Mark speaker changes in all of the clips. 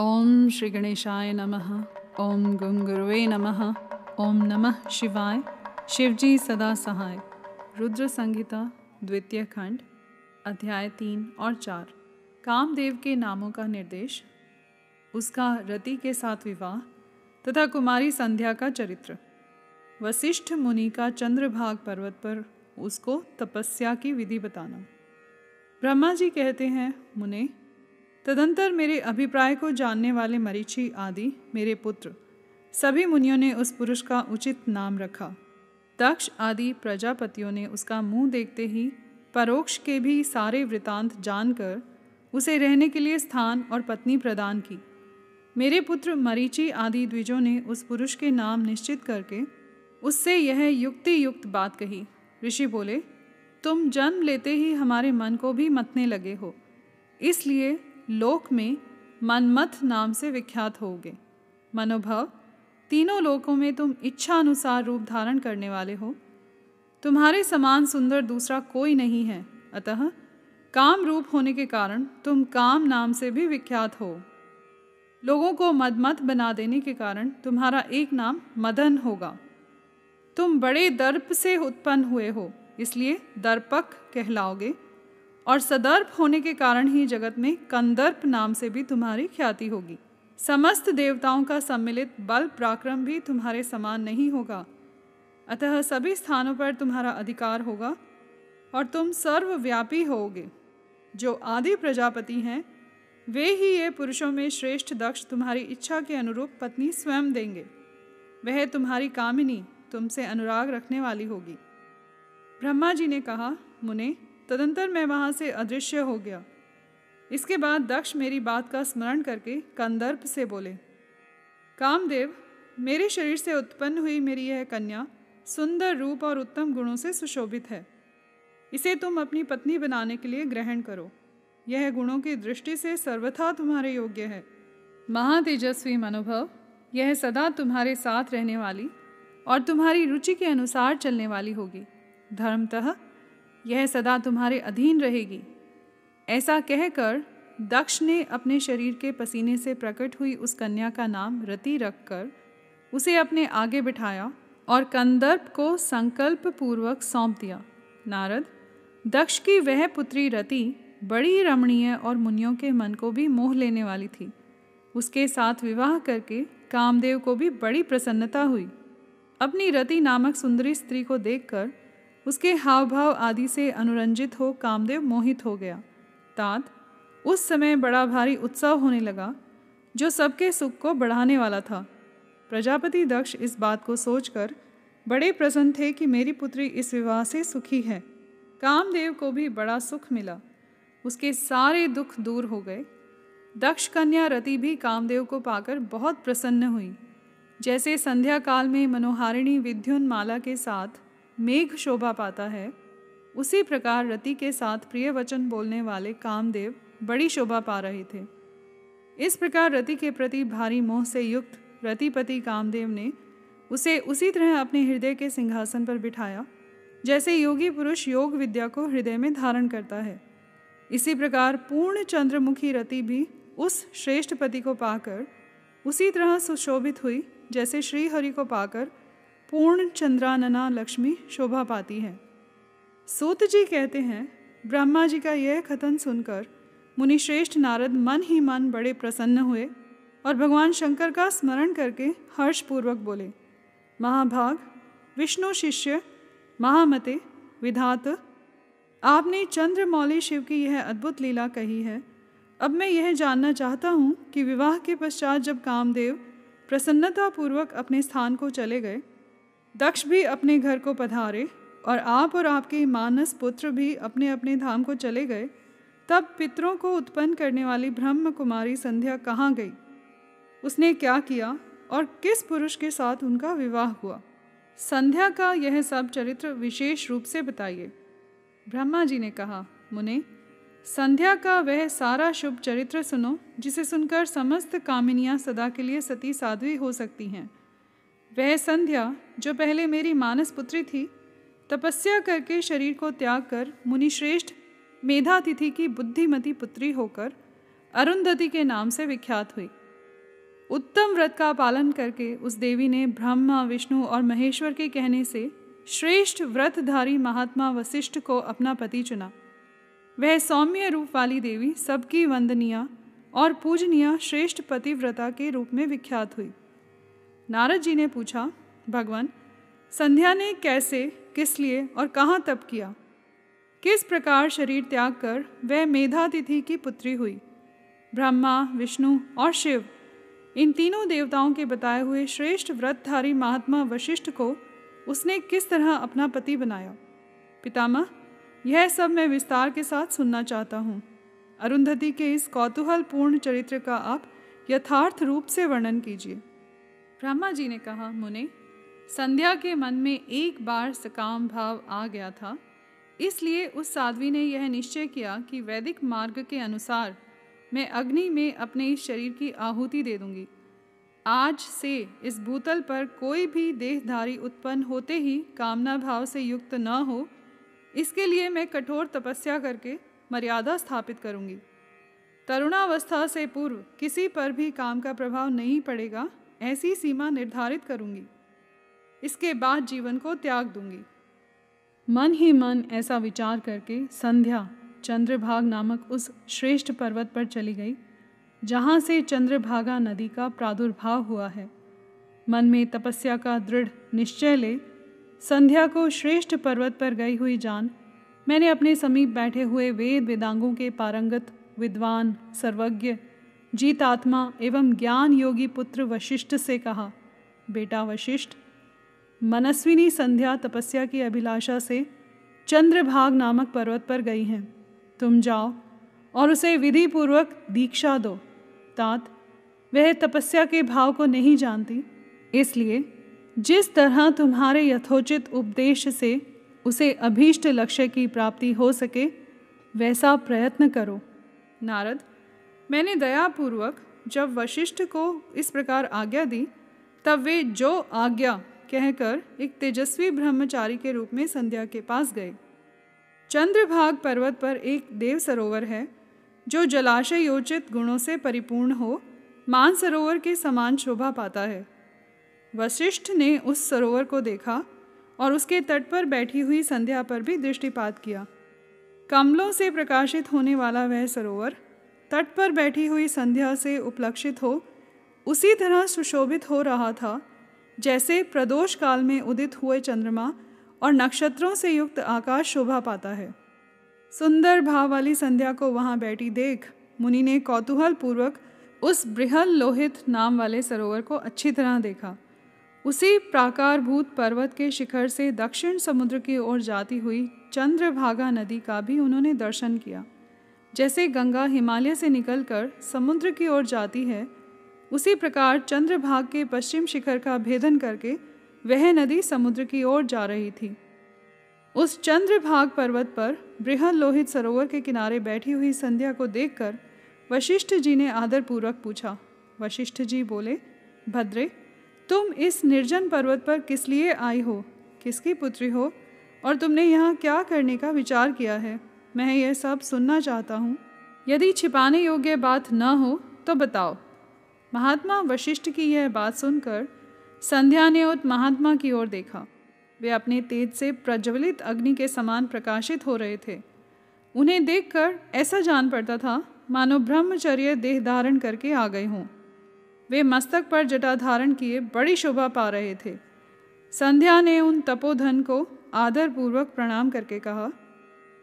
Speaker 1: ओम श्री गणेशाय नमः। ओम गुंगुरुवे नमः। ओम नमः शिवाय। शिवजी सदा सहाय। रुद्र संहिता, द्वितीय खंड, अध्याय तीन और चार। कामदेव के नामों का निर्देश, उसका रति के साथ विवाह तथा कुमारी संध्या का चरित्र। वशिष्ठ मुनि का चंद्रभाग पर्वत पर उसको तपस्या की विधि बताना। ब्रह्मा जी कहते हैं, मुने तदंतर मेरे अभिप्राय को जानने वाले मरीचि आदि, मेरे पुत्र, सभी मुनियों ने उस पुरुष का उचित नाम रखा। दक्ष आदि प्रजापतियों ने उसका मुँह देखते ही परोक्ष के भी सारे वृतांत जानकर उसे रहने के लिए स्थान और पत्नी प्रदान की। मेरे पुत्र मरीचि आदि द्विजों ने उस पुरुष के नाम निश्चित करके उससे यह युक्ति युक्त बात कही। ऋषि बोले, तुम जन्म लेते ही हमारे मन को भी मतने लगे हो। इसलिए लोक में मनमथ नाम से विख्यात होगे। मनोभव, तीनों लोकों में तुम इच्छा अनुसार रूप धारण करने वाले हो। तुम्हारे समान सुंदर दूसरा कोई नहीं है। अतः काम रूप होने के कारण तुम काम नाम से भी विख्यात हो। लोगों को मदमत बना देने के कारण तुम्हारा एक नाम मदन होगा। तुम बड़े दर्प से उत्पन्न हुए हो, इसलिए दर्पक कहलाओगे। और सदर्प होने के कारण ही जगत में कंदर्प नाम से भी तुम्हारी ख्याति होगी। समस्त देवताओं का सम्मिलित बल पराक्रम भी तुम्हारे समान नहीं होगा। अतः सभी स्थानों पर तुम्हारा अधिकार होगा और तुम सर्वव्यापी होगे जो आदि प्रजापति हैं, वे ही ये पुरुषों में श्रेष्ठ दक्ष तुम्हारी इच्छा के अनुरूप पत्नी स्वयं देंगे। वह तुम्हारी कामिनी तुमसे अनुराग रखने वाली होगी। ब्रह्मा जी ने कहा, मुने तदंतर मैं वहाँ से अदृश्य हो गया। इसके बाद दक्ष मेरी बात का स्मरण करके कंदर्प से बोले, कामदेव, मेरे शरीर से उत्पन्न हुई मेरी यह कन्या सुंदर रूप और उत्तम गुणों से सुशोभित है। इसे तुम अपनी पत्नी बनाने के लिए ग्रहण करो। यह गुणों की दृष्टि से सर्वथा तुम्हारे योग्य है। महातेजस्वी मनोभव, यह सदा तुम्हारे साथ रहने वाली और तुम्हारी रुचि के अनुसार चलने वाली होगी। धर्मतः यह सदा तुम्हारे अधीन रहेगी। ऐसा कहकर दक्ष ने अपने शरीर के पसीने से प्रकट हुई उस कन्या का नाम रति रखकर उसे अपने आगे बिठाया और कंदर्प को संकल्प पूर्वक सौंप दिया। नारद, दक्ष की वह पुत्री रति बड़ी रमणीय और मुनियों के मन को भी मोह लेने वाली थी। उसके साथ विवाह करके कामदेव को भी बड़ी प्रसन्नता हुई। अपनी रति नामक सुंदरी स्त्री को देखकर उसके हाव भाव आदि से अनुरंजित हो कामदेव मोहित हो गया। तात, उस समय बड़ा भारी उत्सव होने लगा, जो सबके सुख को बढ़ाने वाला था। प्रजापति दक्ष इस बात को सोचकर बड़े प्रसन्न थे कि मेरी पुत्री इस विवाह से सुखी है। कामदेव को भी बड़ा सुख मिला। उसके सारे दुख दूर हो गए। दक्ष कन्या रति भी कामदेव को पाकर बहुत प्रसन्न हुई। जैसे संध्या काल में मनोहारिणी विद्युन माला के साथ मेघ शोभा पाता है। उसी प्रकार रति के साथ प्रिय वचन बोलने वाले कामदेव बड़ी शोभा पा रहे थे। इस प्रकार रति के प्रति भारी मोह से युक्त रतिपति कामदेव ने उसे उसी तरह अपने हृदय के सिंहासन पर बिठाया, जैसे योगी पुरुष योग विद्या को हृदय में धारण करता है। इसी प्रकार पूर्ण चंद्रमुखी रति भी उस श्रेष्ठ पति को पाकर उसी तरह सुशोभित हुई, जैसे श्रीहरि को पाकर पूर्ण चंद्रानना लक्ष्मी शोभा पाती है। सूत जी कहते हैं, ब्रह्मा जी का यह कथन सुनकर मुनिश्रेष्ठ नारद मन ही मन बड़े प्रसन्न हुए और भगवान शंकर का स्मरण करके हर्षपूर्वक बोले, महाभाग, विष्णु शिष्य, महामते, विधात, आपने चंद्रमौली शिव की यह अद्भुत लीला कही है। अब मैं यह जानना चाहता हूँ कि विवाह के पश्चात जब कामदेव प्रसन्नतापूर्वक अपने स्थान को चले गए दक्ष भी अपने घर को पधारे और आप और आपके मानस पुत्र भी अपने अपने धाम को चले गए, तब पितरों को उत्पन्न करने वाली ब्रह्म कुमारी संध्या कहाँ गई? उसने क्या किया और किस पुरुष के साथ उनका विवाह हुआ? संध्या का यह सब चरित्र विशेष रूप से बताइए। ब्रह्मा जी ने कहा, मुने, संध्या का वह सारा शुभ चरित्र सुनो, जिसे सुनकर समस्त कामिनियाँ सदा के लिए सती साध्वी हो सकती हैं। वह संध्या, जो पहले मेरी मानस पुत्री थी, तपस्या करके शरीर को त्याग कर मुनिश्रेष्ठ मेधातिथि की बुद्धिमती पुत्री होकर अरुंधति के नाम से विख्यात हुई। उत्तम व्रत का पालन करके उस देवी ने ब्रह्मा, विष्णु और महेश्वर के कहने से श्रेष्ठ व्रतधारी महात्मा वशिष्ठ को अपना पति चुना। वह सौम्य रूप वाली देवी सबकी वंदनीय और पूजनीय श्रेष्ठ पतिव्रता के रूप में विख्यात हुई। नारद जी ने पूछा, भगवान, संध्या ने कैसे, किस लिए और कहाँ तप किया? किस प्रकार शरीर त्याग कर वह मेधातिथि की पुत्री हुई? ब्रह्मा, विष्णु और शिव, इन तीनों देवताओं के बताए हुए श्रेष्ठ व्रतधारी महात्मा वशिष्ठ को उसने किस तरह अपना पति बनाया? पितामह, यह सब मैं विस्तार के साथ सुनना चाहता हूँ। अरुंधति के इस कौतूहलपूर्ण चरित्र का आप यथार्थ रूप से वर्णन कीजिए। ब्रह्मा जी ने कहा, मुने, संध्या के मन में एक बार सकाम भाव आ गया था। इसलिए उस साध्वी ने यह निश्चय किया कि वैदिक मार्ग के अनुसार मैं अग्नि में अपने इस शरीर की आहुति दे दूँगी। आज से इस भूतल पर कोई भी देहधारी उत्पन्न होते ही कामना भाव से युक्त न हो, इसके लिए मैं कठोर तपस्या करके मर्यादा स्थापित करूँगी। तरुणावस्था से पूर्व किसी पर भी काम का प्रभाव नहीं पड़ेगा। ऐसी सीमा निर्धारित करूँगी। इसके बाद जीवन को त्याग दूँगी। मन ही मन ऐसा विचार करके संध्या चंद्रभाग नामक उस श्रेष्ठ पर्वत पर चली गई, जहाँ से चंद्रभागा नदी का प्रादुर्भाव हुआ है। मन में तपस्या का दृढ़ निश्चय ले, संध्या को श्रेष्ठ पर्वत पर गई हुई जान, मैंने अपने समीप बैठे हुए वेद वेदांगों के पारंगत, विद्वान, सर्वज्ञ जीतात्मा एवं ज्ञान योगी पुत्र वशिष्ठ से कहा, बेटा वशिष्ठ, मनस्विनी संध्या तपस्या की अभिलाषा से चंद्रभाग नामक पर्वत पर गई हैं। तुम जाओ और उसे विधि पूर्वक दीक्षा दो। तात, वह तपस्या के भाव को नहीं जानती, इसलिए जिस तरह तुम्हारे यथोचित उपदेश से उसे अभीष्ट लक्ष्य की प्राप्ति हो सके, वैसा प्रयत्न करो। नारद मैंने दयापूर्वक जब वशिष्ठ को इस प्रकार आज्ञा दी, तब वे जो आज्ञा कहकर एक तेजस्वी ब्रह्मचारी के रूप में संध्या के पास गए। चंद्रभाग पर्वत पर एक देव सरोवर है, जो जलाशय योचित गुणों से परिपूर्ण हो, मान सरोवर के समान शोभा पाता है। वशिष्ठ ने उस सरोवर को देखा और उसके तट पर बैठी हुई संध्या पर भी दृष्टिपात किया। कमलों से प्रकाशित होने वाला वह सरोवर तट पर बैठी हुई संध्या से उपलक्षित हो, उसी तरह सुशोभित हो रहा था, जैसे प्रदोष काल में उदित हुए चंद्रमा और नक्षत्रों से युक्त आकाश शोभा पाता है। सुंदर भाव वाली संध्या को वहाँ बैठी देख, मुनि ने कौतूहल पूर्वक उस बृहल लोहित नाम वाले सरोवर को अच्छी तरह देखा। उसी प्राकारभूत पर्वत के शिखर से दक्षिण समुद्र की ओर जाती हुई चंद्रभागा नदी का भी उन्होंने दर्शन किया। जैसे गंगा हिमालय से निकलकर समुद्र की ओर जाती है, उसी प्रकार चंद्रभाग के पश्चिम शिखर का भेदन करके वह नदी समुद्र की ओर जा रही थी। उस चंद्रभाग पर्वत पर बृहद लोहित सरोवर के किनारे बैठी हुई संध्या को देखकर वशिष्ठ जी ने आदरपूर्वक पूछा, वशिष्ठ जी बोले, भद्रे, तुम इस निर्जन पर्वत पर किस लिए आई हो? किसकी पुत्री हो? और तुमने यहाँ क्या करने का विचार किया है? मैं यह सब सुनना चाहता हूँ। यदि छिपाने योग्य बात न हो तो बताओ। महात्मा वशिष्ठ की यह बात सुनकर संध्या ने उत महात्मा की ओर देखा। वे अपने तेज से प्रज्वलित अग्नि के समान प्रकाशित हो रहे थे। उन्हें देखकर ऐसा जान पड़ता था, मानो ब्रह्मचर्य देह धारण करके आ गए हों। वे मस्तक पर जटा धारण किए बड़ी शोभा पा रहे थे। संध्या ने उन तपोधन को आदरपूर्वक प्रणाम करके कहा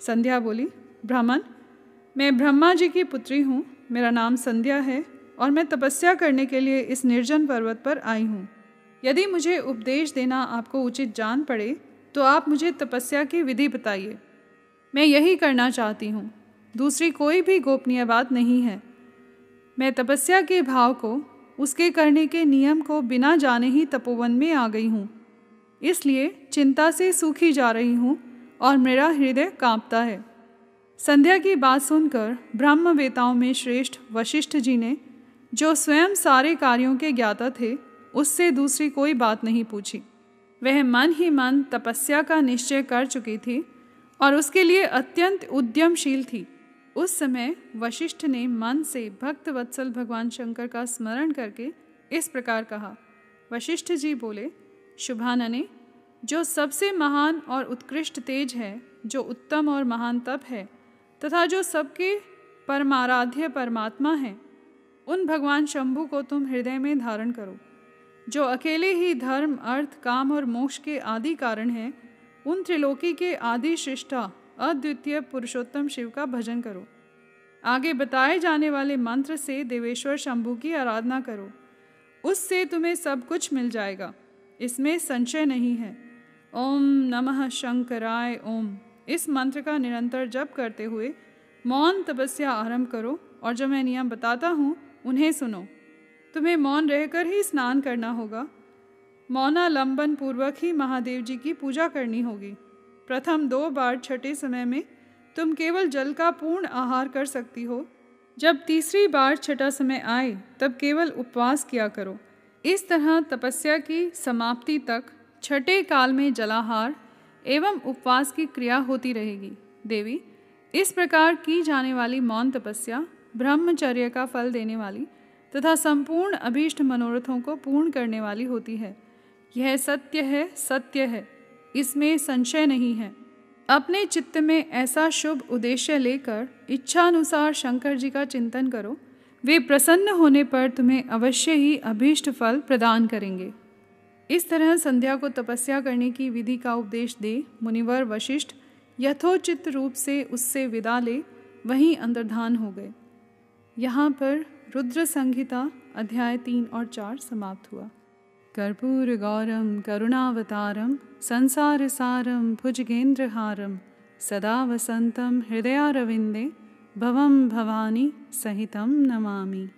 Speaker 1: संध्या बोली, ब्राह्मण, मैं ब्रह्मा जी की पुत्री हूँ, मेरा नाम संध्या है और मैं तपस्या करने के लिए इस निर्जन पर्वत पर आई हूँ। यदि मुझे उपदेश देना आपको उचित जान पड़े तो आप मुझे तपस्या की विधि बताइए। मैं यही करना चाहती हूँ। दूसरी कोई भी गोपनीय बात नहीं है। मैं तपस्या के भाव को, उसके करने के नियम को बिना जाने ही तपोवन में आ गई हूँ। इसलिए चिंता से सूखी जा रही हूँ और मेरा हृदय कांपता है। संध्या की बात सुनकर ब्रह्म वेताओं में श्रेष्ठ वशिष्ठ जी ने, जो स्वयं सारे कार्यों के ज्ञाता थे, उससे दूसरी कोई बात नहीं पूछी। वह मन ही मन तपस्या का निश्चय कर चुकी थी और उसके लिए अत्यंत उद्यमशील थी। उस समय वशिष्ठ ने मन से भक्त वत्सल भगवान शंकर का स्मरण करके इस प्रकार कहा। वशिष्ठ जी बोले, शुभानने जो सबसे महान और उत्कृष्ट तेज है, जो उत्तम और महान तप है, तथा जो सबके परमाराध्य परमात्मा है, उन भगवान शंभु को तुम हृदय में धारण करो। जो अकेले ही धर्म, अर्थ, काम और मोक्ष के आदि कारण हैं, उन त्रिलोकी के आदि श्रेष्ठा, अद्वितीय पुरुषोत्तम शिव का भजन करो। आगे बताए जाने वाले मंत्र से देवेश्वर शंभु की आराधना करो। उससे तुम्हें सब कुछ मिल जाएगा। इसमें संशय नहीं है। ओम नमः शंकराय ओम। इस मंत्र का निरंतर जप करते हुए मौन तपस्या आरंभ करो और जो मैं नियम बताता हूँ, उन्हें सुनो। तुम्हें मौन रहकर ही स्नान करना होगा। मौनालंबन पूर्वक ही महादेव जी की पूजा करनी होगी। प्रथम दो बार छठे समय में तुम केवल जल का पूर्ण आहार कर सकती हो। जब तीसरी बार छठा समय आए, तब केवल उपवास किया करो। इस तरह तपस्या की समाप्ति तक छठे काल में जलाहार एवं उपवास की क्रिया होती रहेगी। देवी, इस प्रकार की जाने वाली मौन तपस्या ब्रह्मचर्य का फल देने वाली तथा संपूर्ण अभीष्ट मनोरथों को पूर्ण करने वाली होती है। यह सत्य है सत्य है। इसमें संशय नहीं है। अपने चित्त में ऐसा शुभ उद्देश्य लेकर इच्छानुसार शंकर जी का चिंतन करो। वे प्रसन्न होने पर तुम्हें अवश्य ही अभीष्ट फल प्रदान करेंगे। इस तरह संध्या को तपस्या करने की विधि का उपदेश दे मुनिवर वशिष्ठ यथोचित रूप से उससे विदा ले, वहीं अंतर्धान हो गए। यहाँ पर रुद्र संहिता अध्याय तीन और चार समाप्त हुआ। कर्पूर गौरम, करुणावतारम, संसार सारम भुजगेंद्रहारम सदा वसंतम हृदयारविंदे, भवम भवानी सहितं नमामि।